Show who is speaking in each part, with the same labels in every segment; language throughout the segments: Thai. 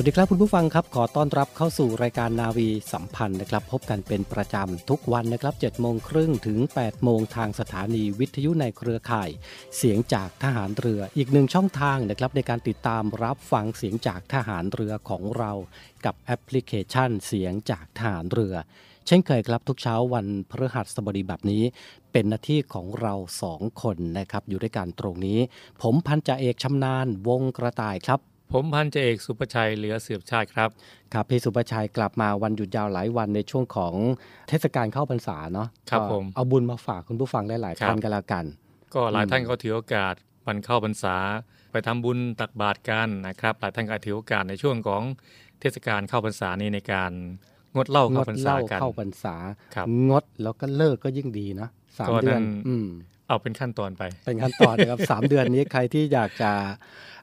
Speaker 1: วัสดีครับคุณผู้ฟังครับ ขอต้อนรับเข้าสู่รายการนาวีสัมพันธ์นะครับ พบกันเป็นประจำทุกวันนะครับ7โมงครึ่งถึง 8 โมงทางสถานีวิทยุในเครือข่าย เสียงจากทหารเรือ อีกหนึ่งช่องทางนะครับในการติดตามรับฟังเสียงจากทหารเรือของเรา กับแอปพลิเคชันเสียงจากทหารเรือ เช่นเคยครับทุกเช้าวันพฤหัสบดีแบบนี้เป็นหน้าที่ของเราสองคนนะครับอยู่ด้วยกันตรงนี้ ผมพันจ่าเอกชำนาญวงกระต่ายครับ
Speaker 2: ผมพันจ่าเอกสุประชัยเหลือเสือบชาติครับ
Speaker 1: ครับพี่สุประชัยกลับมาวันหยุดยาวหลายวันในช่วงของเทศกาลเข้าพรรษาเนาะ
Speaker 2: ครับ
Speaker 1: ก็
Speaker 2: ผม
Speaker 1: เอาบุญมาฝากคุณผู้ฟังได้หลาย
Speaker 2: ครับ
Speaker 1: ท่านกันแล้วกัน
Speaker 2: ก็หลาย
Speaker 1: อืม
Speaker 2: ท่านก็ถือโอกาสวันเข้าพรรษา ไปทำบุญตักบาตรกันนะครับ หลายท่านก็ถือโอกาสในช่วงของเทศกาลเข้าพรรษานี้ในการงดเหล้างเข้า
Speaker 1: ด
Speaker 2: พรร
Speaker 1: เห
Speaker 2: ษา
Speaker 1: ล้า
Speaker 2: กัน
Speaker 1: เข้าพรรษา
Speaker 2: ครับ
Speaker 1: งดแล้วก็เลิกก็ยิ่งดีนะสาม
Speaker 2: ก็
Speaker 1: เดือน
Speaker 2: นั่น
Speaker 1: อืม
Speaker 2: เอาเป็นขั้นตอนไป
Speaker 1: เป็นขั้นตอนนะครับสามเดือนนี้ใครที่อยากจะ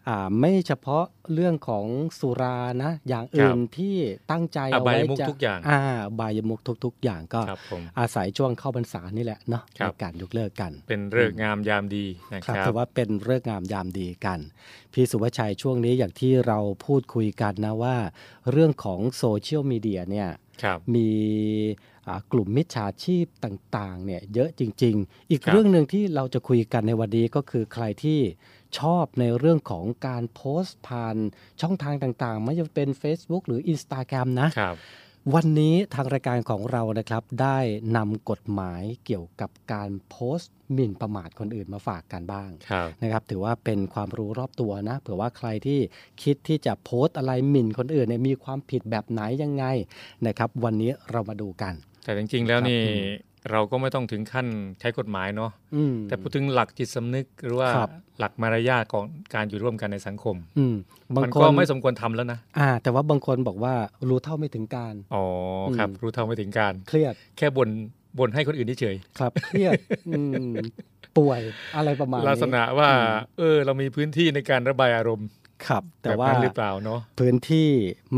Speaker 1: อ่าไม่เฉพาะเรื่องของสุรานะ อย่างอื่นที่ตั้งใจ
Speaker 2: อ
Speaker 1: เอา
Speaker 2: บาย
Speaker 1: ไว้
Speaker 2: มุข
Speaker 1: จะ
Speaker 2: ทุกอย่าง
Speaker 1: อ่าอบายมุกทุก ๆ อย่างก็
Speaker 2: ครับผม
Speaker 1: อาศัยช่วงเข้าพรรษานี่แหละเนาะ
Speaker 2: ครั
Speaker 1: ใน
Speaker 2: บ
Speaker 1: การยกเลิกกัน
Speaker 2: เป็นเรื่องงามยามดีนะ
Speaker 1: ค
Speaker 2: ครับรับ
Speaker 1: ถือว่าเป็นเรื่องงามยามดีกัน พี่สุภชัยช่วงนี้อย่างที่เราพูดคุยกันนะว่า เรื่องของโซเชียลมีเดียเนี่ย
Speaker 2: ครับ
Speaker 1: มีอ่ากลุ่มมิจฉาชีพต่างๆเนี่ยเยอะจริง ๆ อีก
Speaker 2: ครับ
Speaker 1: เรื่องหนึ่งที่เราจะคุยกันในวันนี้ก็คือใครที่ ชอบในเรื่องของการโพสต์ผ่านช่องทางต่างๆ ไม่ว่าจะเป็น Facebook หรือ Instagram นะ
Speaker 2: ครับ
Speaker 1: วันนี้ทางรายการของเรานะครับ ได้นำกฎหมายเกี่ยวกับการโพสต์หมิ่นประมาทคนอื่นมาฝากกันบ้าง
Speaker 2: ครับ
Speaker 1: นะครับ ถือว่าเป็นความรู้รอบตัวนะเผื่อว่าใครที่คิดที่จะโพสต์อะไรหมิ่นคนอื่นเนี่ยมีความผิดแบบไหนยังไงนะครับ วันนี้เรามาดูกัน
Speaker 2: แต่จริงๆแล้วนี่
Speaker 1: ครับอืม
Speaker 2: เราก็ไม่ต้องถึงขั้นใช้กฎหมายเนาะ
Speaker 1: อืม
Speaker 2: แต่พูดถึงหลักจิตสำนึกหรือว่า
Speaker 1: ครับ
Speaker 2: หลักมารยาทของการอยู่ร่วมกันในสังคม
Speaker 1: อืมบาง
Speaker 2: มัน
Speaker 1: ค
Speaker 2: ก็
Speaker 1: น
Speaker 2: ไม่สมควรทำแล้วนะ
Speaker 1: อ่า แต่ว่าบางคนบอกว่ารู้เท่าไม่ถึงการ
Speaker 2: อ๋อครับ
Speaker 1: อืม
Speaker 2: รู้เท่าไม่ถึงการ
Speaker 1: เครียด
Speaker 2: แค่บ่นบ่นให้คนอื่นเฉย
Speaker 1: ครับเครียดอืมป่วยอะไรประมาณนี้
Speaker 2: ลักษณะว่า
Speaker 1: อืม
Speaker 2: เออ เรามีพื้นที่ในการระบายอารมณ์
Speaker 1: ครับ แต่
Speaker 2: แบบ
Speaker 1: ว่า
Speaker 2: นั้นหรือเปล่าเนาะ
Speaker 1: พื้นที่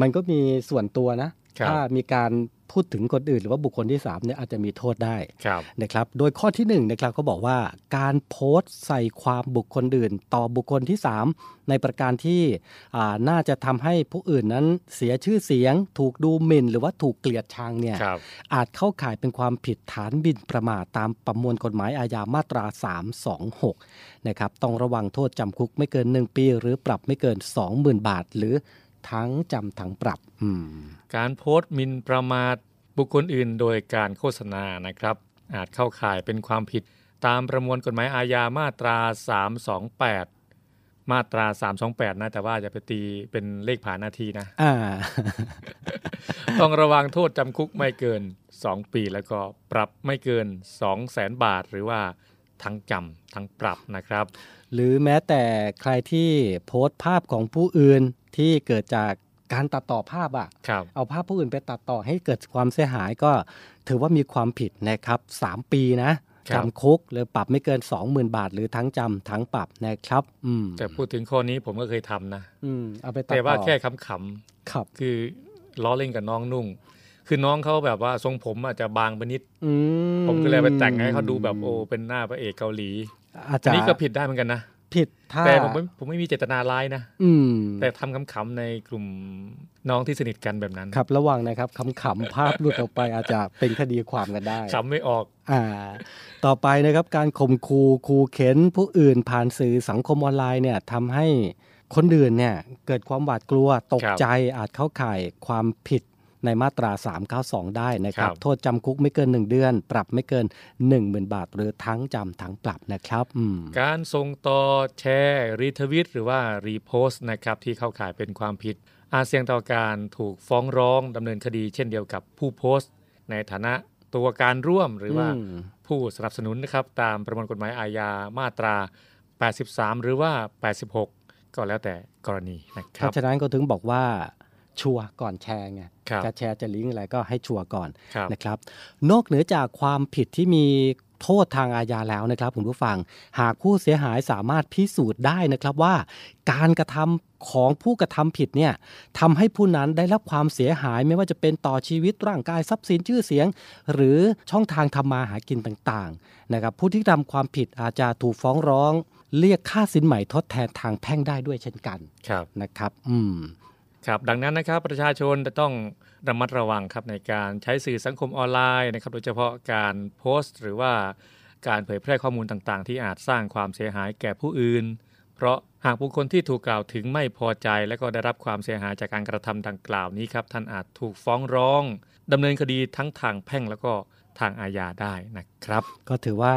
Speaker 1: มันก็มีส่วนตัวนะ
Speaker 2: ครับ
Speaker 1: ถ้ามีการ พูดถึงคนอื่น หรือว่าบุคคลที่3เนี่ยอาจจะมีโทษได้
Speaker 2: ครับ
Speaker 1: นะครับ โดยข้อที่1นงนะครับเขาบอกว่าการโพสต์ใส่ความบุคคลอื่น ต่อบุคคลที่ 3 ในประการที่อ่าน่าจะทำให้ผู้อื่นนั้นเสียชื่อเสียง ถูกดูหมิ่น หรือว่าถูกเกลียดชังเนี่ย
Speaker 2: ครับ
Speaker 1: อาจเข้าข่ายเป็นความผิดฐานหบินประมาทตามประมวลกฎหมายอาญามาตรา 326นะครับต้องระวังโทษจำคุกไม่เกิน 1 ปี หรือปรับไม่เกิน 20,000 บาทหรือ ทั้งจำทั้งปรับอืม
Speaker 2: การโพสต์หมินประมาทบุคคลอื่น โดยการโฆษณานะครับ อาจเข้าข่ายเป็นความผิดตามประมวลกฎหมายอาญามาตรา 328 มาตรา 328 นะ แต่ว่าจะไปตีเป็นเลขผ่านนาทีนะ
Speaker 1: อ่า
Speaker 2: ต้องระวังโทษจำคุกไม่เกิน 2 ปีแล้วก็ปรับไม่เกิน 2 0 0แสนบาท หรือว่าทั้งจำทั้งปรับนะครับ
Speaker 1: หรือแม้แต่ใครที่โพสต์ภาพของผู้อื่น ที่เกิดจากการตัดต่อภาพอะ
Speaker 2: ครับ
Speaker 1: เอาภาพผู้อื่นไปตัดต่อให้เกิดความเสียหายก็ถือว่ามีความผิดนะครับ3ปีนะครับจำคุกหรือปรับไม่เกิน 20,000 บาท หรือทั้งจำทั้งปรับนะครับอืม
Speaker 2: แต่พูดถึงข้อนี้ผมก็เคยทำนะ
Speaker 1: อืมเอาไปตัด
Speaker 2: แต่ว่า
Speaker 1: ต่อ
Speaker 2: แค่ขำ
Speaker 1: ครับ
Speaker 2: ๆคือล้อเล่นกับน้องนุ่ง คือน้องเขาแบบว่าทรงผมอาจจะบางไปนิด
Speaker 1: อื
Speaker 2: ผมก็เลยไปแต่งให้เขาดูแบบโอ้เป็นหน้าพระเอกเกาหลี
Speaker 1: อาจ
Speaker 2: อั
Speaker 1: จะ
Speaker 2: นนี้ก็ผิดได้เหมือนกันนะ
Speaker 1: ผิดถ้า
Speaker 2: แต่ผมไม่ผมไม่มีเจตนาร้ายนะ
Speaker 1: อืม
Speaker 2: แต่ทำขำๆในกลุ่มน้องที่สนิทกันแบบนั้น
Speaker 1: ครับ ระวังนะครับขำๆภาพหลุดออกไปอาจจะเป็นคดีความกันได้
Speaker 2: ขำไม่ออก
Speaker 1: อ่า ต่อไปนะครับการข่มคูคูเข็นผู้อื่นผ่านสื่อสังคมออนไลน์เนี่ยทำให้คนอื่นเนี่ยเกิดความหวาดกลัวตก
Speaker 2: ครับ
Speaker 1: ใจอาจเข้าข่ายความผิด ในมาตรา 392 ได้นะครับ
Speaker 2: ครับ
Speaker 1: โทษจำคุกไม่เกิน 1 เดือน ปรับไม่เกิน 10,000 บาท หรือทั้งจำทั้งปรับนะครับอืม
Speaker 2: การส่งต่อแชร์รีทวิตหรือว่ารีโพสต์นะครับที่เข้าข่ายเป็นความผิด อาจเสี่ยงต่อการถูกฟ้องร้องดำเนินคดี เช่นเดียวกับผู้โพสต์ ในฐานะตัวการร่วมหรือว่า
Speaker 1: อืม
Speaker 2: ผู้สนับสนุนนะครับตามประมวลกฎหมายอาญามาตรา 83 หรือว่า 86 ก็แล้วแต่กรณีนะค
Speaker 1: เพ
Speaker 2: รับ
Speaker 1: ราะฉะนั้นก็ถึงบอกว่าชัวร์ก่อนแชร์ไง
Speaker 2: ครับ
Speaker 1: จะแชร์จะลิงก์อะไรก็ให้ชัวร์ก่อน
Speaker 2: ครับ
Speaker 1: นะครับ นอกเหนือจากความผิดที่มีโทษทางอาญาแล้วนะครับคุณผู้ฟัง หากผู้เสียหายสามารถพิสูจน์ได้นะครับว่า การกระทำของผู้กระทำผิดเนี่ยทำให้ผู้นั้นได้รับความเสียหายไม่ว่าจะเป็นต่อชีวิตร่างกายทรัพย์สินชื่อเสียง หรือช่องทางทำมาหากินต่างๆนะครับผู้ที่ทำความผิดอาจจะถูกฟ้องร้อง เรียกค่าสินใหม่ทดแทนทางแพ่งได้ด้วยเช่นกัน
Speaker 2: ครับ
Speaker 1: นะครับ อืม
Speaker 2: ครับดังนั้นนะครับประชาชนจะต้องระมัดระวังครับในการใช้สื่อสังคมออนไลน์นะครับ โดยเฉพาะการโพสต์ หรือว่าการเผยแพร่ข้อมูลต่างๆ ที่อาจสร้างความเสียหายแก่ผู้อื่น เพราะหากบุคคลที่ถูกกล่าวถึงไม่พอใจ และก็ได้รับความเสียหายจากการกระทำดังกล่าวนี้ครับท่านอาจถูกฟ้องร้องดำเนินคดีทั้งทางแพ่งแล้วก็ทางอาญาได้นะครับ
Speaker 1: ก็ถือว่า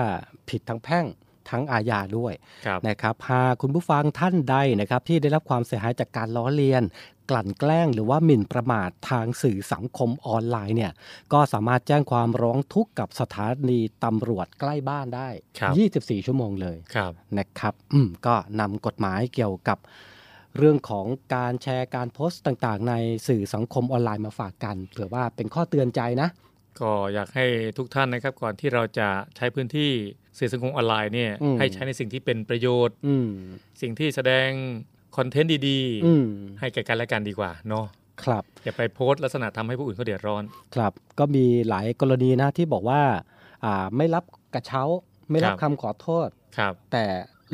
Speaker 1: ผิดทั้งแพ่ง ทั้งอาญาด้วย
Speaker 2: ครับ
Speaker 1: นะครับหากคุณผู้ฟังท่านใดนะครับที่ได้รับความเสียหายจากการล้อเลียนกลั่นแกล้งหรือว่าหมิ่นประมาททางสื่อสังคมออนไลน์เนี่ยก็สามารถแจ้งความร้องทุกข์กับสถานีตำรวจใกล้บ้านได้
Speaker 2: ครับ
Speaker 1: 24 ชั่วโมงเลย
Speaker 2: ครับ
Speaker 1: นะครับอืมก็นำกฎหมายเกี่ยวกับเรื่องของการแชร์การโพสต์ต่างๆ ในสื่อสังคมออนไลน์มาฝากกันเผื่อว่าเป็นข้อเตือนใจนะ
Speaker 2: ก็อยากให้ทุกท่านนะครับก่อนที่เราจะใช้พื้นที่สื่อสังคมออนไลน์เนี่ย
Speaker 1: อืม
Speaker 2: ให้ใช้ในสิ่งที่เป็นประโยชน์
Speaker 1: อืม
Speaker 2: สิ่งที่แสดงคอนเทนต์ดี
Speaker 1: อืม
Speaker 2: ให้แก่กันและกันดีกว่าเนาะ
Speaker 1: ครับ
Speaker 2: อย่าไปโพสต์ลักษณะทำให้ผู้อื่นเขาเดือดร้อน
Speaker 1: ครับ ก็มีหลายกรณีนะที่บอกว่าอ่าไม่รับกระเช้า ไม่รับ
Speaker 2: ครับ
Speaker 1: คำขอโทษ
Speaker 2: ครับ
Speaker 1: แต่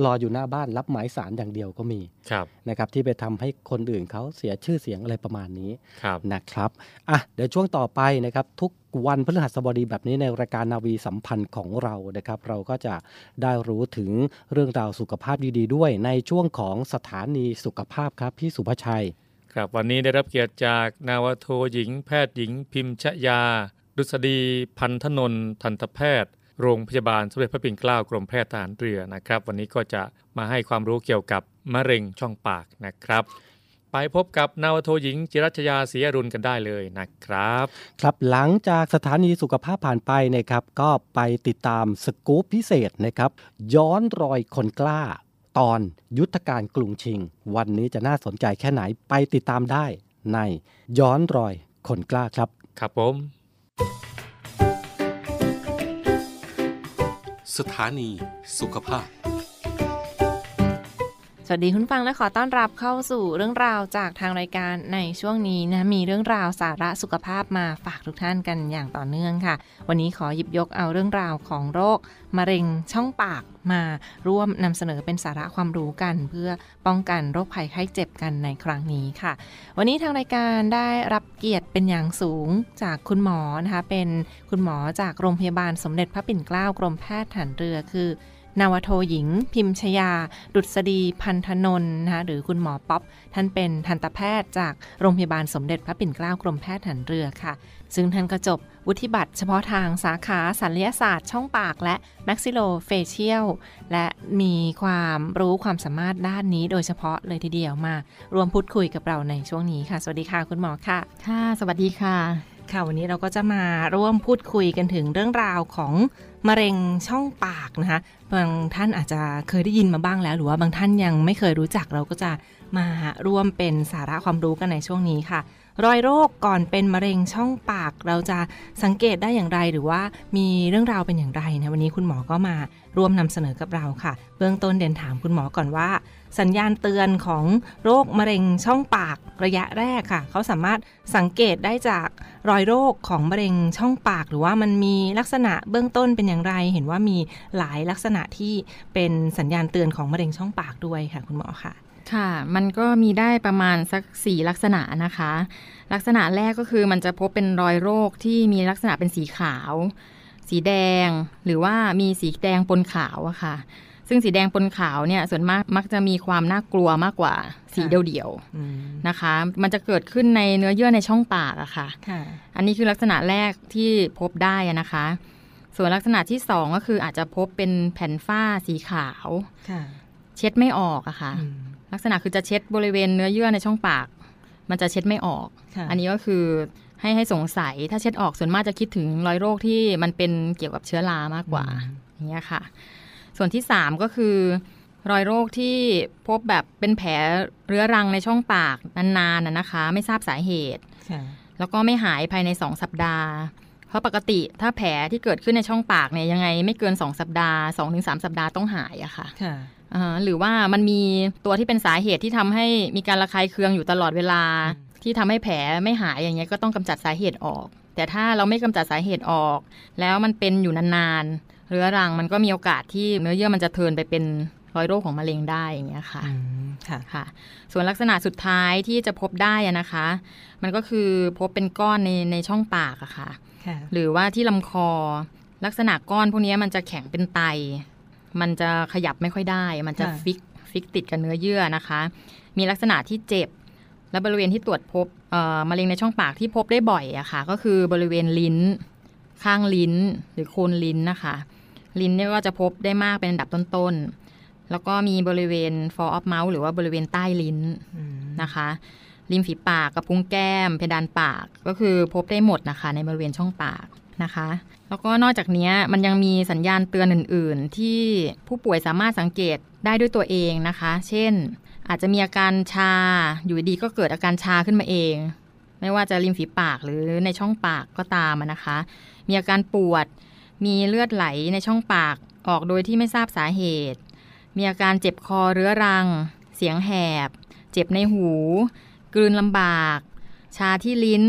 Speaker 1: รออยู่หน้าบ้านรับหมายสารอย่างเดียวก็มี
Speaker 2: ครับ
Speaker 1: นะครับที่ไปทำให้คนอื่นเขาเสียชื่อเสียงอะไรประมาณนี้
Speaker 2: ครับ
Speaker 1: นะครับอะเดี๋ยวช่วงต่อไปนะครับทุกวันพฤหัสบดีแบบนี้ในรายการนาวีสัมพันธ์ของเรานะครับ เราก็จะได้รู้ถึงเรื่องราวสุขภาพดีๆด้วย ในช่วงของสถานีสุขภาพครับพี่สุภชัย
Speaker 2: ครับวันนี้ได้รับเกียรติจากนาวาโทหญิง แพทย์หญิง พิมชยาดุษฎีพันธนนท์ทันตแพทย์ โรงพยาบาลสมเด็จพระปิ่นเกล้ากรมแพทย์ทหารเรือนะครับ วันนี้ก็จะมาให้ความรู้เกี่ยวกับมะเร็งช่องปากนะครับ ไปพบกับนาวาโทหญิง จิรัชยาศรีอรุณกันได้เลยนะครับ
Speaker 1: ครับหลังจากสถานีสุขภาพผ่านไปนะครับ ก็ไปติดตามสกู๊ปพิเศษนะครับ ย้อนรอยคนกล้า ตอนยุทธการกรุงชิง วันนี้จะน่าสนใจแค่ไหนไปติดตามได้ในย้อนรอยคนกล้าครับ
Speaker 2: ครับผม
Speaker 3: สถานีสุขภาพ
Speaker 4: สวัสดีคุณฟังและขอต้อนรับเข้าสู่เรื่องราวจากทางรายการในช่วงนี้นะมีเรื่องราวสาระสุขภาพมาฝากทุกท่านกันอย่างต่อเนื่องค่ะ วันนี้ขอหยิบยกเอาเรื่องราวของโรคมะเร็งช่องปากมาร่วมนำเสนอเป็นสาระความรู้กัน เพื่อป้องกันโรคภัยไข้เจ็บกันในครั้งนี้ค่ะ วันนี้ทางรายการได้รับเกียรติเป็นอย่างสูงจากคุณหมอนะคะเป็นคุณหมอจากโรงพยาบาลสมเด็จพระปิ่นเกล้ากรมแพทย์ฐานเรือคือ นาวโทหญิง พิมชยา ดุษฎีพันธนนท์นะคะหรือคุณหมอป๊อป ท่านเป็นทันตแพทย์จากโรงพยาบาลสมเด็จพระปิ่นเกล้ากรมแพทย์ฐานเรือค่ะ ซึ่งท่านก็จบวุฒิบัตรเฉพาะทางสาขาศัลยศาสตร์ช่องปากและmaxillofacial และมีความรู้ความสามารถด้านนี้โดยเฉพาะเลยทีเดียวมา ร่วมพูดคุยกับเราในช่วงนี้ค่ะ สวัสดีค่ะคุณหมอค่ะ
Speaker 5: ค่ะ สวัสดีค่ะ
Speaker 4: ค่ะวันนี้เราก็จะมาร่วมพูดคุยกันถึงเรื่องราวของมะเร็งช่องปากนะคะบางท่านอาจจะเคยได้ยินมาบ้างแล้ว หรือว่าบางท่านยังไม่เคยรู้จักเราก็จะมาร่วมเป็นสาระความรู้กันในช่วงนี้ค่ะ รอยโรคก่อนเป็นมะเร็งช่องปาก เราจะสังเกตได้อย่างไร หรือว่ามีเรื่องราวเป็นอย่างไรนะวันนี้คุณหมอก็มาร่วมนำเสนอกับเราค่ะ เบื้องต้นเดินถามคุณหมอก่อนว่า สัญญาณเตือนของโรคมะเร็งช่องปากระยะแรกค่ะ เขาสามารถสังเกตได้จากรอยโรคของมะเร็งช่องปาก หรือว่ามันมีลักษณะเบื้องต้นเป็นอย่างไร เห็นว่ามีหลายลักษณะที่เป็นสัญญาณเตือนของมะเร็งช่องปากด้วยค่ะ คุณหมอค่ะ
Speaker 5: ค่ะ มันก็มีได้ประมาณสักสี่ลักษณะนะคะ ลักษณะแรกก็คือมันจะพบเป็นรอยโรคที่มีลักษณะเป็นสีขาว สีแดง หรือว่ามีสีแดงปนขาวอะค่ะ ซึ่งสีแดงปนขาวเนี่ยส่วนมากมักจะมีความน่ากลัวมากกว่าสี
Speaker 4: ค่ะ
Speaker 5: เดียว
Speaker 4: อืม
Speaker 5: ๆนะคะ มันจะเกิดขึ้นในเนื้อเยื่อในช่องปากอะค่ะ
Speaker 4: ค่ะ
Speaker 5: อันนี้คือลักษณะแรกที่พบได้อะนะคะ ส่วนลักษณะที่สองก็คืออาจจะพบเป็นแผ่นฝ้าสีขาว
Speaker 4: ค่ะ
Speaker 5: เช็ดไม่ออกอะค่ะ
Speaker 4: อืม
Speaker 5: ลักษณะคือจะเช็ดบริเวณเนื้อเยื่อในช่องปาก มันจะเช็ดไม่ออก
Speaker 4: ค่ะ
Speaker 5: อันนี้ก็คือให้ให้สงสัยถ้าเช็ดออกส่วนมากจะคิดถึงรอยโรคที่มันเป็นเกี่ยวกับเชื้อรามากกว่าอย่างเงี้ยค่ะ ส่วนที่สามก็คือ รอยโรคที่พบแบบเป็นแผลเรื้อรังในช่องปากนานๆนะนะคะ ไม่ทราบสาเหตุ
Speaker 4: ค่ะ
Speaker 5: แล้วก็ไม่หายภายใน 2 สัปดาห์ เพราะปกติถ้าแผลที่เกิดขึ้นในช่องปากเนี่ยยังไงไม่เกิน 2 สัปดาห์ 2-3 สัปดาห์ต้องหายอะค่ะ
Speaker 4: ค่ะ
Speaker 5: อ่าหรือว่ามันมีตัวที่เป็นสาเหตุที่ทำให้มีการระคายเคืองอยู่ตลอดเวลา ที่ทำให้แผลไม่หายอย่างเงี้ยก็ต้องกำจัดสาเหตุออก แต่ถ้าเราไม่กำจัดสาเหตุออก แล้วมันเป็นอยู่นานๆ เรื้อรังมันก็มีโอกาสที่เนื้อเยื่อมันจะเทิร์นไปเป็นรอยโรคของมะเร็งได้อย่างเงี้ยค่ะ
Speaker 4: อืมค่ะ
Speaker 5: ค่ะ ส่วนลักษณะสุดท้ายที่จะพบได้อะนะคะ มันก็คือพบเป็นก้อนในในช่องปากอะค่ะ
Speaker 4: ค่ะ
Speaker 5: หรือว่าที่ลำคอ ลักษณะก้อนพวกนี้มันจะแข็งเป็นไต มันจะขยับไม่ค่อยได้ มันจะ
Speaker 4: ค่ะ
Speaker 5: fix fix ติดกับเนื้อเยื่อนะคะ มีลักษณะที่เจ็บ และบริเวณที่ตรวจพบเอ่อมะเร็งในช่องปากที่พบได้บ่อยอะค่ะ ก็คือบริเวณลิ้น ข้างลิ้นหรือโคนลิ้นนะคะ ลิ้นเนี่ยก็จะพบได้มากเป็นอันดับต้นๆ แล้วก็มีบริเวณ floor of mouth หรือว่าบริเวณใต้ลิ้น
Speaker 4: อืม
Speaker 5: นะคะ ริมฝีปากกระพุ้งแก้ม เพดานปากก็คือพบได้หมดนะคะ ในบริเวณช่องปากนะคะ แล้วก็นอกจากเนี้ยมันยังมีสัญญาณเตือนอื่น ๆ ที่ผู้ป่วยสามารถสังเกตได้ด้วยตัวเองนะคะ เช่น อาจจะมีอาการชาอยู่ดีๆก็เกิดอาการชาขึ้นมาเอง ไม่ว่าจะริมฝีปากหรือในช่องปากก็ตามอะนะคะ มีอาการปวด มีเลือดไหลในช่องปากออกโดยที่ไม่ทราบสาเหตุ มีอาการเจ็บคอเรื้อรัง เสียงแหบ เจ็บในหู กลืนลำบาก ชาที่ลิ้น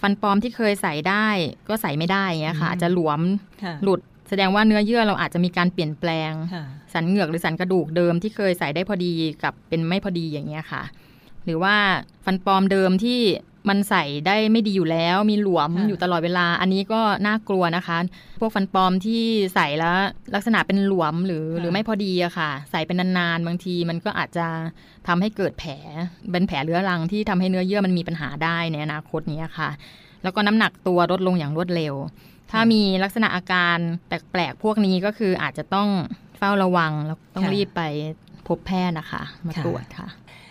Speaker 5: ฟันปลอมที่เคยใส่ได้ก็ใส่ไม่ได้อย่างเงี้ยค่ะ
Speaker 4: อืม
Speaker 5: อาจจะหลวม
Speaker 4: ค่ะ
Speaker 5: หลุด แสดงว่าเนื้อเยื่อเราอาจจะมีการเปลี่ยนแปลง
Speaker 4: ค่ะ
Speaker 5: สันเหงือกหรือสันกระดูกเดิมที่เคยใส่ได้พอดีกับเป็นไม่พอดีอย่างเงี้ยค่ะ หรือว่าฟันปลอมเดิมที่ มันใส่ได้ไม่ดีอยู่แล้ว มีหลวม
Speaker 4: ค่ะ
Speaker 5: อยู่ตลอดเวลา อันนี้ก็น่ากลัวนะคะ พวกฟันปลอมที่ใส่แล้วลักษณะเป็นหลวมหรือหรือไม่พอดีอะค่ะ ใส่เป็นนานๆบางทีมันก็อาจจะทำให้เกิดแผลเป็นแผลเรื้อรังที่ทำให้เนื้อเยื่อมันมีปัญหาได้ในอนาคตเนี้ยค่ะ แล้วก็น้ำหนักตัวลดลงอย่างรวดเร็ว ถ้ามีลักษณะอาการแปลกๆพวกนี้ก็คืออาจจะต้องเฝ้าระวังแล้วต้อง
Speaker 4: ค่ะ
Speaker 5: รีบไปพบแพทย์นะคะ มา
Speaker 4: ค่ะ
Speaker 5: ตรวจค่ะ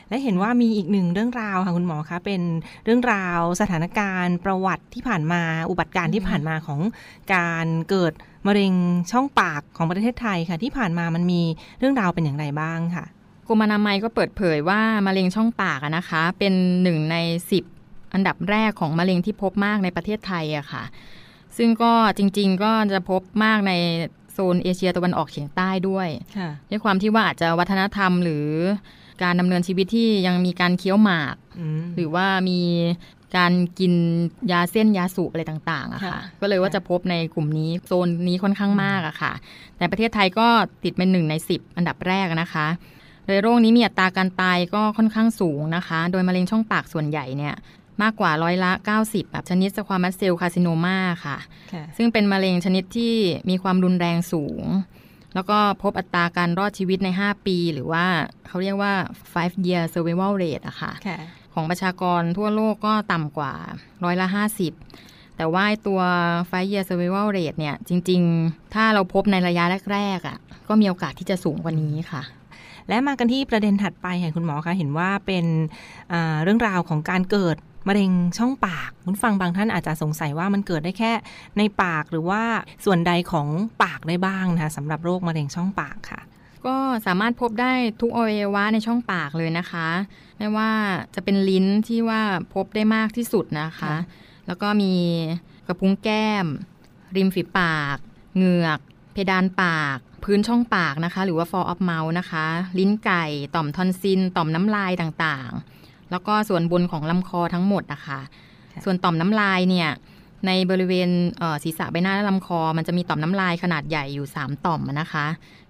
Speaker 4: และเห็นว่ามีอีกหนึ่งเรื่องราวค่ะคุณหมอคะเป็นเรื่องราวสถานการณ์ประวัติที่ผ่านมาอุบัติการณ์ที่ผ่านมาของการเกิดมะเร็งช่องปากของประเทศไทยค่ะ ที่ผ่านมามันมีเรื่องราวเป็นอย่างไรบ้างค่ะ
Speaker 5: กรมอนามัยก็เปิดเผยว่ามะเร็งช่องปากอะนะคะ เป็นหนึ่งในสิบอันดับแรกของมะเร็งที่พบมากในประเทศไทยอะค่ะ ซึ่งก็จริง ๆ ก็จะพบมากในโซนเอเชียตะวันออกเฉียงใต้ด้วย
Speaker 4: ค่ะ
Speaker 5: ด้วยความที่ว่าอาจจะวัฒนธรรมหรือ การดำเนินชีวิตที่ยังมีการเคี้ยวหมาก
Speaker 4: อืม
Speaker 5: หรือว่ามีการกินยาเส้นยาสูบอะไรต่างๆอะค่ะ
Speaker 4: ค่ะ
Speaker 5: ก็เลยว่าจะพบในกลุ่มนี้โซนนี้ค่อนข้างมากอะค่ะ แต่ประเทศไทยก็ติดเป็นหนึ่งใน 10 อันดับแรกนะคะโดยโรคนี้มีอัตราการตายก็ค่อนข้างสูงนะคะ โดยมะเร็งช่องปากส่วนใหญ่เนี่ยมากกว่าร้อยละ 90 แบบชนิดสความัสเซลคาซิโนมาค่ะ
Speaker 4: ค่ะ
Speaker 5: ซึ่งเป็นมะเร็งชนิดที่มีความรุนแรงสูง แล้วก็พบอัตราการรอดชีวิตใน 5 ปี หรือว่าเขาเรียกว่า5 year survival rate อะค่ะ
Speaker 4: ค่ะ
Speaker 5: ของประชากรทั่วโลกก็ต่ำกว่าร้อยละ 50 แต่ว่าไอ้ตัว5 year survival rate เนี่ย จริง ๆ ถ้าเราพบในระยะแรกๆอะ่ะก็มีโอกาสที่จะสูงกว่านี้ค่ะ
Speaker 4: และมากันที่ประเด็นถัดไปค่ะคุณหมอคะเห็นว่าเป็นอ่าเรื่องราวของการเกิด มะเร็งช่องปากคุณฟังบางท่านอาจจะสงสัยว่ามันเกิดได้แค่ในปากหรือว่าส่วนใดของปากได้บ้างนะคะสำหรับโรคมะเร็งช่องปากค่ะ
Speaker 5: ก็สามารถพบได้ทุกอวัยวะในช่องปากเลยนะคะ ไม่ว่าจะเป็นลิ้นที่ว่าพบได้มากที่สุดนะคะ
Speaker 4: ค่ะ
Speaker 5: แล้วก็มีกระพุ้งแก้ม ริมฝีปาก เหงือก เพดานปากพื้นช่องปากนะคะ หรือว่า fall of mouth นะคะ ลิ้นไก่ ต่อมทอนซิลต่อมน้ำลายต่างๆ แล้วก็ส่วนบนของลำคอทั้งหมดนะคะ
Speaker 4: ค่ะ
Speaker 5: ส่วนต่อมน้ำลายเนี่ยในบริเวณเอ่อศีรษะใบหน้าและลำคอ มันจะมีต่อมน้ำลายขนาดใหญ่อยู่ 3 ต่อมนะคะ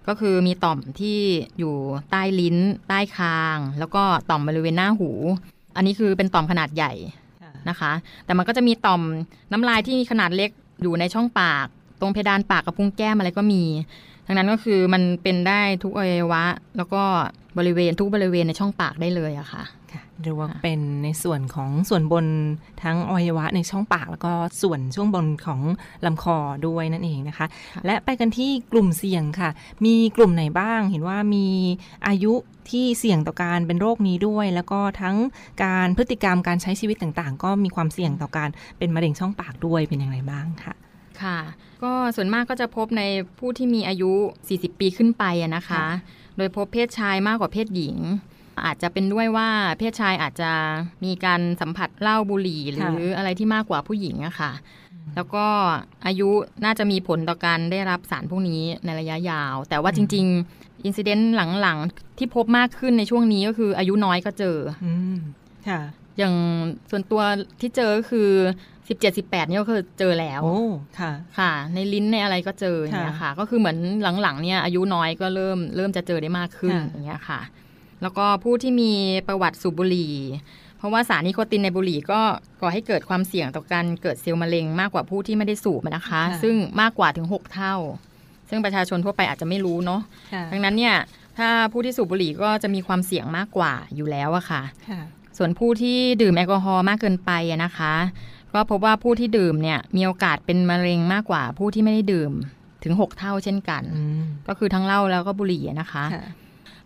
Speaker 5: ก็คือมีต่อมที่อยู่ใต้ลิ้น ใต้คาง แล้วก็ต่อมบริเวณหน้าหู อันนี้คือเป็นต่อมขนาดใหญ่นะคะ แต่มันก็จะมีต่อมน้ำลายที่มีขนาดเล็กอยู่ในช่องปาก ตรงเพดานปากกับพุ้งแก้มอะไรก็มี ดังนั้นก็คือมันเป็นได้ทุกอวัยวะ แล้วก็บริเวณทุกบริเวณในช่องปากได้เลยอะค่ะ
Speaker 4: ค่ะหรือว่าเป็นในส่วนของส่วนบนทั้งอวัยวะในช่องปาก แล้วก็ส่วนช่วงบนของลำคอด้วยนั่นเองนะคะ
Speaker 5: ค่ะ
Speaker 4: และไปกันที่กลุ่มเสี่ยงค่ะ มีกลุ่มไหนบ้าง เห็นว่ามีอายุที่เสี่ยงต่อการเป็นโรคนี้ด้วย แล้วก็ทั้งการพฤติกรรมการใช้ชีวิตต่างๆ ก็มีความเสี่ยงต่อการเป็นมะเร็งช่องปากด้วยเป็นอย่างไรบ้างค่ะ
Speaker 5: ค่ะ ก็ส่วนมากก็จะพบในผู้ที่มีอายุ 40 ปีขึ้นไปอะนะคะ
Speaker 4: ค่ะ
Speaker 5: โดยพบเพศชายมากกว่าเพศหญิง อาจจะเป็นด้วยว่าเพศชายอาจจะมีการสัมผัสเหล้าบุหรี่หรืออะไรที่มากกว่าผู้หญิงอะค่ะ แล้วก็อายุน่าจะมีผลต่อการได้รับสารพวกนี้ในระยะยาว แต่ว่าจริง ๆ อินซิเดนต์หลังๆ ที่พบมากขึ้นในช่วงนี้ก็คืออายุน้อยก็เจอ
Speaker 4: อืมค่ะ
Speaker 5: อย่างส่วนตัวที่เจอก็คือ 17-18เนี่ยก็คือเจอแล้ว
Speaker 4: โอ้ค่ะ
Speaker 5: ค่ะ ในลิ้นในอะไรก็เจออย่างเงี้ยค่ะ ก็คือเหมือนหลังๆเนี่ยอายุน้อยก็เริ่มเริ่มจะเจอได้มากขึ้น
Speaker 4: ค่ะ
Speaker 5: อย่างเงี้ยค่ะ แล้วก็ผู้ที่มีประวัติสูบบุหรี่ เพราะว่าสารนิโคตินในบุหรี่ก็ก่อให้เกิดความเสี่ยงต่อการเกิดเซลล์มะเร็งมากกว่าผู้ที่ไม่ได้สูบนะคะ ซึ่งมากกว่าถึง 6 เท่า ซึ่งประชาชนทั่วไปอาจจะไม่รู้เนาะ
Speaker 4: ค่ะ
Speaker 5: ดังนั้นเนี่ยถ้าผู้ที่สูบบุหรี่ก็จะมีความเสี่ยงมากกว่าอยู่แล้วอะค่ะ
Speaker 4: ค่ะ
Speaker 5: ส่วนผู้ที่ดื่มแอลกอฮอล์มากเกินไปอะนะคะ ก็พบว่าผู้ที่ดื่มเนี่ยมีโอกาสเป็นมะเร็งมากกว่าผู้ที่ไม่ได้ดื่มถึง 6 เท่าเช่นกัน
Speaker 4: อืม
Speaker 5: ก็คือทั้งเหล้าแล้วก็บุหรี่อะนะคะ
Speaker 4: ค่ะ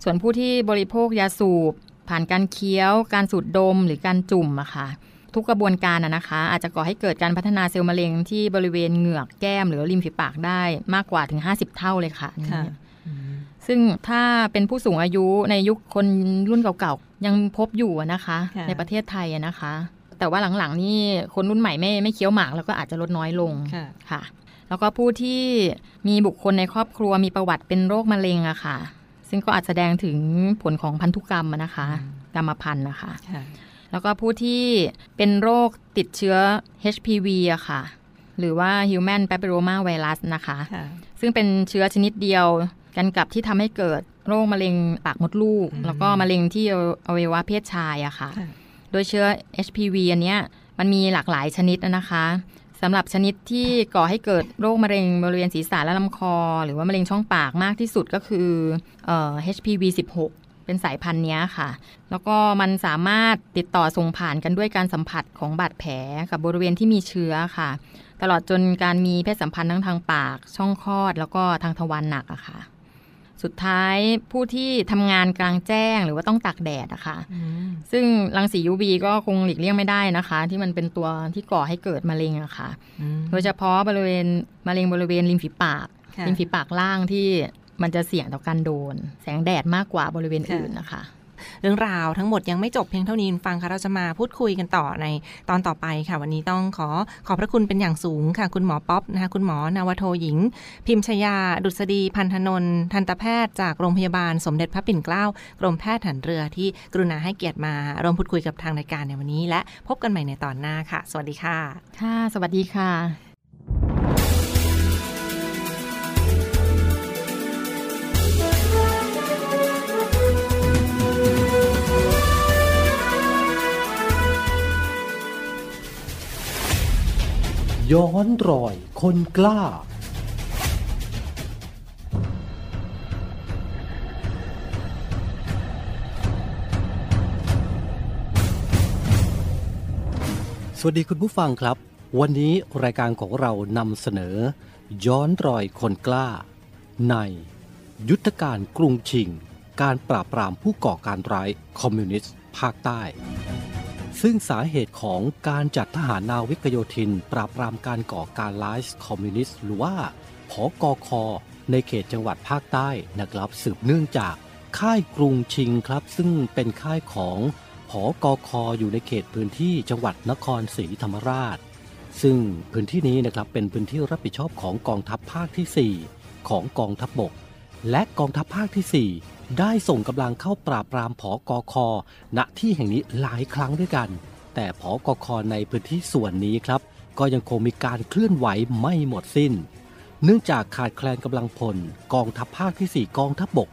Speaker 5: ส่วนผู้ที่บริโภคยาสูบ ผ่านการเคี้ยว การสูดดมหรือการจุ่มอะค่ะทุกกระบวนการอะนะคะ อาจจะก่อให้เกิดการพัฒนาเซลล์มะเร็งที่บริเวณเหงือกแก้ม หรือริมฝีปากได้มากกว่าถึง 50 เท่าเลยค่ะ
Speaker 4: ค่ะ
Speaker 5: ซึ่งถ้าเป็นผู้สูงอายุในยุคคนรุ่นเก่าๆ ยังพบอยู่อะนะคะ
Speaker 4: ค่ะ
Speaker 5: ในประเทศไทยอะนะคะ แต่ว่าหลังๆนี่คนรุ่นใหม่ไม่ไม่เคี้ยวหมากแล้วก็อาจจะลดน้อยลง
Speaker 4: ค่ะ
Speaker 5: ค่ะ แล้วก็ผู้ที่มีบุคคลในครอบครัวมีประวัติเป็นโรคมะเร็งอะค่ะ ซึ่งก็อาจแสดงถึงผลของพันธุกรรมอะนะคะ กรรมพันธุ์นะคะ
Speaker 4: ค่ะ
Speaker 5: แล้วก็ผู้ที่เป็นโรคติดเชื้อ HPV อะค่ะ หรือว่า Human Papilloma Virus นะคะ
Speaker 4: ค่ะ
Speaker 5: ซึ่งเป็นเชื้อชนิดเดียวกันกับที่ทำให้เกิดโรคมะเร็งปากมดลูก
Speaker 4: อืม
Speaker 5: แล้วก็มะเร็งที่อวัยวะเพศชายอะค่ะ
Speaker 4: ค่ะ
Speaker 5: โดยเชื้อ HPV อันเนี้ยมันมีหลากหลายชนิดนะคะสำหรับชนิดที่ก่อให้เกิดโรคมะเร็งบริเวณศีรษะและลำคอ หรือว่ามะเร็งช่องปากมากที่สุดก็คือเออ HPV 16 เป็นสายพันธุ์นี้ค่ะ แล้วก็มันสามารถติดต่อส่งผ่านกันด้วยการสัมผัสของบาดแผลกับบริเวณที่มีเชื้อค่ะ ตลอดจนการมีเพศสัมพันธ์ทั้งทางปาก ช่องคลอด แล้วก็ทางทวารหนักอะค่ะ สุดท้ายผู้ที่ทำงานกลางแจ้งหรือว่าต้องตากแดดอะค่ะ
Speaker 4: อืม
Speaker 5: ซึ่งรังสี UV ก็คงหลีกเลี่ยงไม่ได้นะคะ ที่มันเป็นตัวที่ก่อให้เกิดมะเร็งอะค่ะ
Speaker 4: อืม
Speaker 5: โดยเฉพาะบริเวณมะเร็งบริเวณริมฝีปาก
Speaker 4: ค่ะ
Speaker 5: ริมฝีปากล่างที่มันจะเสี่ยงต่อการโดน แสงแดดมากกว่าบริเวณ
Speaker 4: ค่ะ
Speaker 5: อื่นนะคะ
Speaker 4: เรื่องราวทั้งหมดยังไม่จบเพียงเท่านี้คุณฟังค่ะเราจะมาพูดคุยกันต่อในตอนต่อไปค่ะ วันนี้ต้องขอขอบพระคุณเป็นอย่างสูงค่ะ คุณหมอป๊อปนะคะคุณหมอนาวโทหญิง พิมชยา ดุษฎีพันธนนท์ทันตแพทย์จากโรงพยาบาลสมเด็จพระปิ่นเกล้ากรมแพทย์หันเรือที่กรุณาให้เกียรติมาร่วมพูดคุยกับทางรายการในวันนี้ และพบกันใหม่ในตอนหน้าค่ะ สวัสดีค่ะ
Speaker 5: ค่ะ สวัสดีค่ะ
Speaker 1: ย้อนรอยคนกล้า สวัสดีคุณผู้ฟังครับ วันนี้รายการของเรานำเสนอ ย้อนรอยคนกล้า ใน ยุทธการกรุงชิง การปราบปรามผู้ก่อการร้ายคอมมิวนิสต์ภาคใต้ ซึ่งสาเหตุของการจัดทหารนาวิกโยธิน ปราบปรามการก่อการร้ายคอมมิวนิสต์หรือว่าผอกอคอในเขตจังหวัดภาคใต้นะครับ สืบเนื่องจากค่ายกรุงชิงครับ ซึ่งเป็นค่ายของผอกอคออยู่ในเขตพื้นที่จังหวัดนครศรีธรรมราช ซึ่งพื้นที่นี้นะครับเป็นพื้นที่รับผิดชอบของกองทัพภาคที่ 4 ของกองทัพบบกและกองทัพภาคที่ 4 ได้ส่งกำลังเข้าปราบปรามผอกอคอณที่แห่งนี้หลายครั้งด้วยกัน แต่ผอกอคอในพื้นที่ส่วนนี้ครับ ก็ยังคงมีการเคลื่อนไหวไม่หมดสิ้น เนื่องจากขาดแคลนกำลังพลกองทัพภาคที่ 4 กองทัพบบก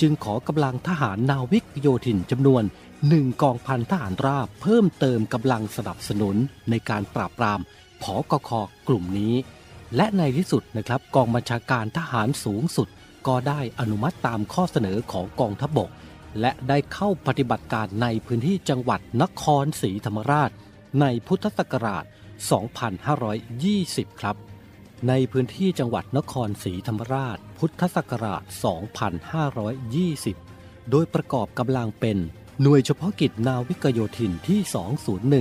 Speaker 1: จึงขอกำลังทหารนาวิกโยธินจำนวนหนึ่งกองพันทหารราบ เพิ่มเติมกำลังสนับสนุนในการปราบปรามผอกคกลุ่มนี้ และในที่สุดนะครับกองบัญชาการทหารสูงสุด ก็ได้อนุมัติตามข้อเสนอของกองทัพบบก และได้เข้าปฏิบัติการในพื้นที่จังหวัดนครศรีธรรมราช ในพุทธศักราช 2520 ครับ ในพื้นที่จังหวัดนครศรีธรรมราช พุทธศักราช 2520 โดยประกอบกำลังเป็นหน่วยเฉพาะกิจนาวิกโยธินที่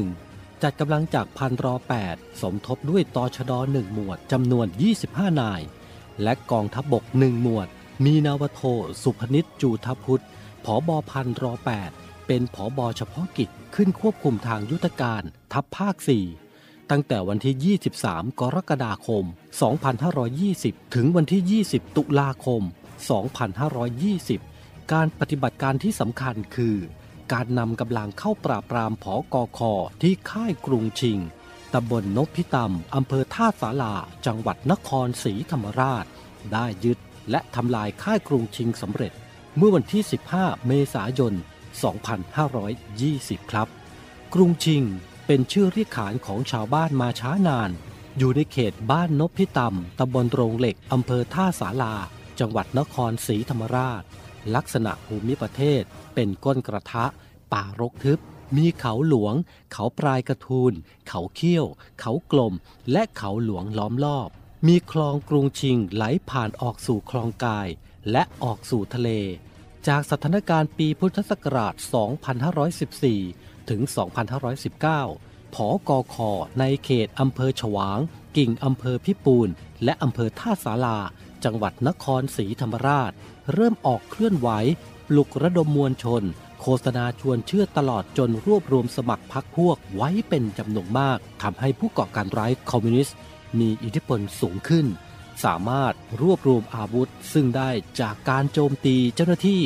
Speaker 1: 201 จัดกำลังจากพันรอ 8 สมทบด้วยตชด 1 หมวดจำนวน 25 นาย และกองทัพบบก1หมวด มีนาวโทสุพนิชจูทพุทธผอบอพันรอ8เป็นผอบอเฉพาะกิจขึ้นควบคุมทางยุทธการทัพภาค 4 ตั้งแต่วันที่ 23 กรกฎาคม 2520 ถึงวันที่ 20 ตุลาคม 2520 การปฏิบัติการที่สำคัญคือ การนำกำลังเข้าปราบปรามผอกอคอที่ค่ายกรุงชิง ตำบลนพิตำอำเภอท่าสาราจังหวัดนครศรีธรรมราช ได้ยึดและทำลายค่ายกรุงชิงสำเร็จ เมื่อวันที่ 15 เมษายน 2520 ครับ กรุงชิงเป็นชื่อเรียกขานของชาวบ้านมาช้านาน อยู่ในเขตบ้านนพิตำตำบลโรงเหล็กอำเภอท่าสาราจังหวัดนครศรีธรรมราช ลักษณะภูมิประเทศเป็นก้นกระทะ ป่ารกทึบ มีเขาหลวง เขาปลายกระทูล เขาเขี้ยว เขากลม และเขาหลวงล้อมรอบ มีคลองกรุงชิงไหลผ่านออกสู่คลองกาย และออกสู่ทะเล จากสถานการณ์ปีพุทธศักราช 2514 ถึง 2519 ผอกอคอในเขตอำเภอฉวาง กิ่งอำเภอพิปูน และอำเภอท่าสาราจังหวัดนครศรีธรรมราช เริ่มออกเคลื่อนไหวปลุกระดมมวลชน โฆษณาชวนเชื่อตลอดจนรวบรวมสมัครพรรคพวกไว้เป็นจำนวนมากทำให้ผู้ก่อการร้ายคอมมิวนิสต์มีอิทธิพลสูงขึ้น สามารถรวบรวมอาวุธ ซึ่งได้จากการโจมตีเจ้าหน้าที่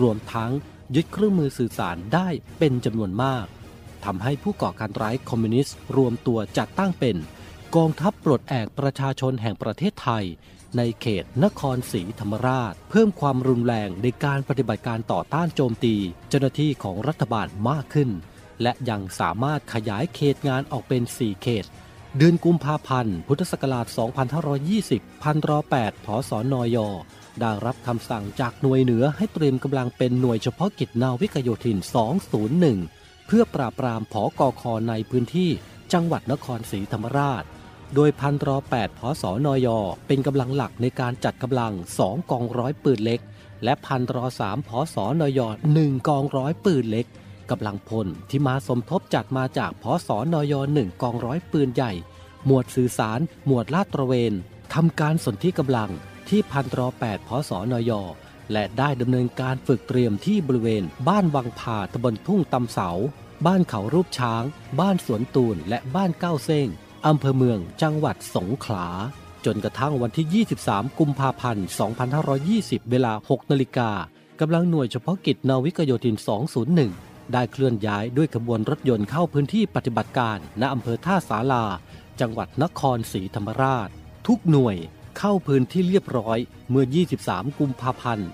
Speaker 1: รวมทั้งยึดเครื่องมือสื่อสารได้เป็นจำนวนมากทำให้ผู้ก่อการร้ายคอมมิวนิสต์รวมตัวจัดตั้งเป็น กองทัพปลดแอกประชาชนแห่งประเทศไทย ในเขตนครศรีธรรมราช เพิ่มความรุนแรงในการปฏิบัติการต่อต้านโจมตี เจ้าหน้าที่ของรัฐบาลมากขึ้น และยังสามารถขยายเขตงานออกเป็น 4 เขต เดือนกุมภาพันธ์ พุทธศักราช 2520 พันรอ8ผสนยได้รับคำสั่งจากหน่วยเหนือให้เตรียมกำลังเป็นหน่วยเฉพาะกิจนาวิกโยธิน 201 เพื่อปราบปรามผอกอคอในพื้นที่จังหวัดนครศรีธรรมราช โดยพันตรอ8พศนยเป็นกำลังหลักในการจัดกำลัง 2 กองร้อยปืนเล็ก และพันตรอ3พศนย1กองร้อยปืนเล็กกำลังพลที่มาสมทบจัดมาจากพศนย1กองร้อยปืนใหญ่ หมวดสื่อสาร หมวดลาดตระเวนทำการสนที่กำลังที่พันตรอ8พศนยและได้ดำเนินการฝึกเตรียมที่บริเวณ บ้านวังผาตำบลทุ่งตำเสา บ้านเขารูปช้าง บ้านสวนตูนและบ้านเก้าเซ้ง อำเภอเมืองจังหวัดสงขลา จนกระทั่งวันที่ 23 กุมภาพันธ์ 2520 เวลา 6 นาฬิกากำลังหน่วยเฉพาะกิจนาวิกโยธิน 201 ได้เคลื่อนย้ายด้วยขบวนรถยนต์เข้าพื้นที่ปฏิบัติการณอำเภอท่าสาราจังหวัดนครศรีธรรมราช ทุกหน่วยเข้าพื้นที่เรียบร้อยเมื่อ 23 กุมภาพันธ์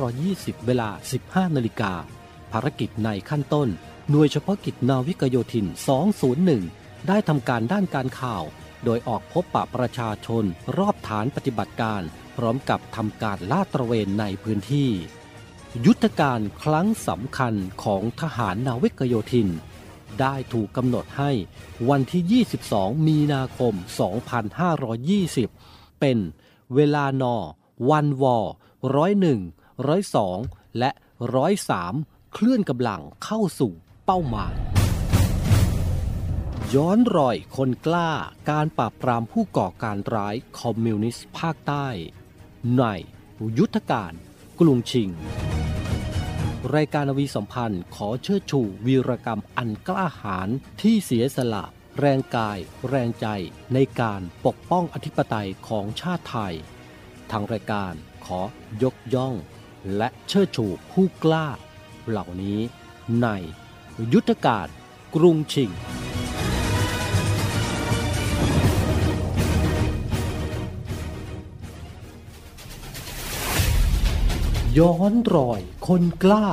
Speaker 1: 2520 เวลา 15 นาฬิกาภารกิจในขั้นต้น หน่วยเฉพาะกิจนาวิกโยธิน 201 ได้ทำการด้านการข่าว โดยออกพบปะประชาชนรอบฐานปฏิบัติการ พร้อมกับทำการลาดตระเวนในพื้นที่ ยุทธการครั้งสำคัญของทหารนาวิกโยธิน ได้ถูกกำหนดให้วันที่ 22 มีนาคม 2520 เป็นเวลานอ วันวอร้อยหนึ่งร้อยสองและร้อยสามเคลื่อนกำลังเข้าสู่เป้าหมาย ย้อนรอยคนกล้าการปราบปรามผู้ก่อการร้ายคอมมิวนิสต์ภาคใต้ ในยุทธการกรุงชิง รายการนวีสัมพันธ์ขอเชิดชูวีรกรรมอันกล้าหาญที่เสียสละแรงกาย แรงใจในการปกป้องอธิปไตยของชาติไทย ทางรายการขอยกย่อง และเชิดชูผู้กล้า เหล่านี้ในยุทธการกรุงชิง ย้อนรอย คนกล้า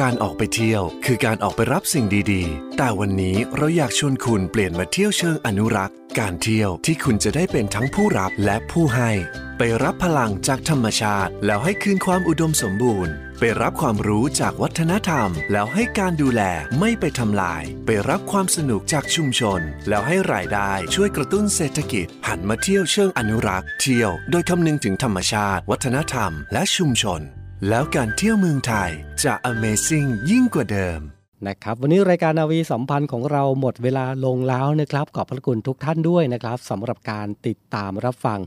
Speaker 6: การออกไปเที่ยวคือการออกไปรับสิ่งดีๆ แต่วันนี้เราอยากชวนคุณเปลี่ยนมาเที่ยวเชิงอนุรักษ์ การเที่ยวที่คุณจะได้เป็นทั้งผู้รับและผู้ให้ ไปรับพลังจากธรรมชาติ แล้วให้คืนความอุดมสมบูรณ์ ไปรับความรู้จากวัฒนธรรม แล้วให้การดูแลไม่ไปทำลาย ไปรับความสนุกจากชุมชน แล้วให้รายได้ช่วยกระตุ้นเศรษฐกิจ หันมาเที่ยวเชิงอนุรักษ์ เที่ยวโดยคำนึงถึงธรรมชาติ วัฒนธรรม และชุมชน แล้วการเที่ยวเมืองไทยจะ Amazing ยิ่งกว่าเดิม
Speaker 1: นะครับวันนี้รายการนาวีสัมพันธ์ของเราหมดเวลาลงแล้วนะครับ ขอบพระคุณทุกท่านด้วยนะครับสำหรับการติดตามรับฟัง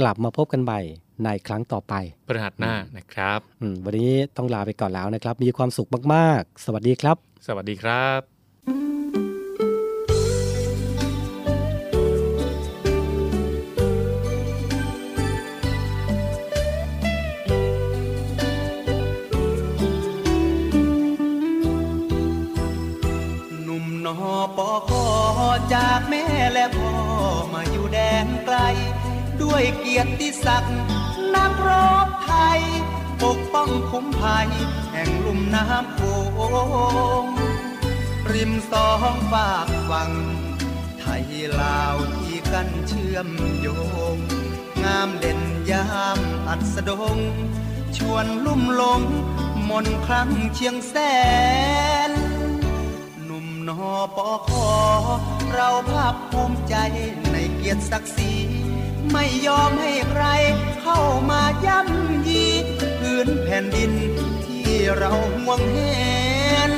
Speaker 1: กลับมาพบกันใหม่ในครั้งต่อไป
Speaker 2: พฤหัสหน้านะครับ
Speaker 1: อืมวันนี้ต้องลาไปก่อนแล้วนะครับ มีความสุขมาก ๆ สวัสดีครับ
Speaker 2: สวัสดีครับ
Speaker 7: ด้วยเกียรติศักดิ์นักรบไทย ปกป้องคุ้มภัย แห่งลุ่มน้ำโขงริมสองฝากฝั่ง ไทยลาวที่กันเชื่อมโยง งามเด่นยามอัสดง ชวนลุ่มหลง มนครั้งเชียงแสน หนุ่มนอปอคอ เราภาคภูมิใจในเกียรติศักดิ์ศรี ไม่ยอมให้ใครเข้ามาย่ำยีพื้นแผ่นดินที่เราห่วงเห็น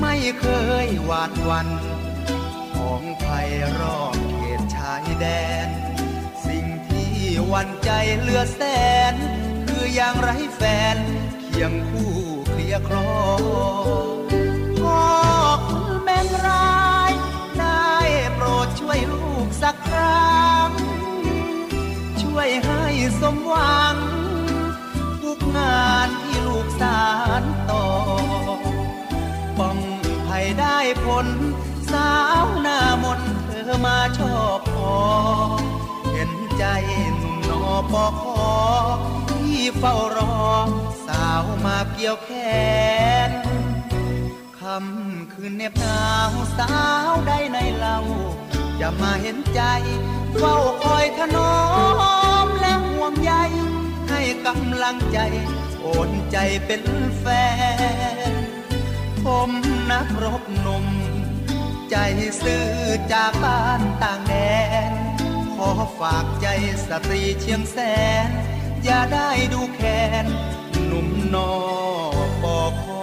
Speaker 7: ไม่เคยหวาดวัน ของภัยรอบเขตชายแดน สิ่งที่วันใจเหลือแสน คืออย่างไรแฟน เคียงคู่เคลียร์คลอพ่อคุณแม่งร้าย ได้โปรดช่วยลูกสักครั้ง วยให้สมหวัง ทุกงานที่ลูกสารต่อ ป้องภัยได้ผล สาวหน้ามนเธอมาชอบพอ เห็นใจหนุ่มนอปอคอที่เฝ้ารอ สาวมาเกี่ยวแขนคำคืนเน็บหนาวสาวใดในเราจะมาเห็นใจ เฝ้าคอยถนอมและห่วงใย ให้กำลังใจ โอนใจเป็นแฟน ผมนักรบหนุ่ม ใจซื่อจากบ้านต่างแดน ขอฝากใจสตรีเชียงแสน อย่าได้ดูแคนหนุ่มนอปอคอ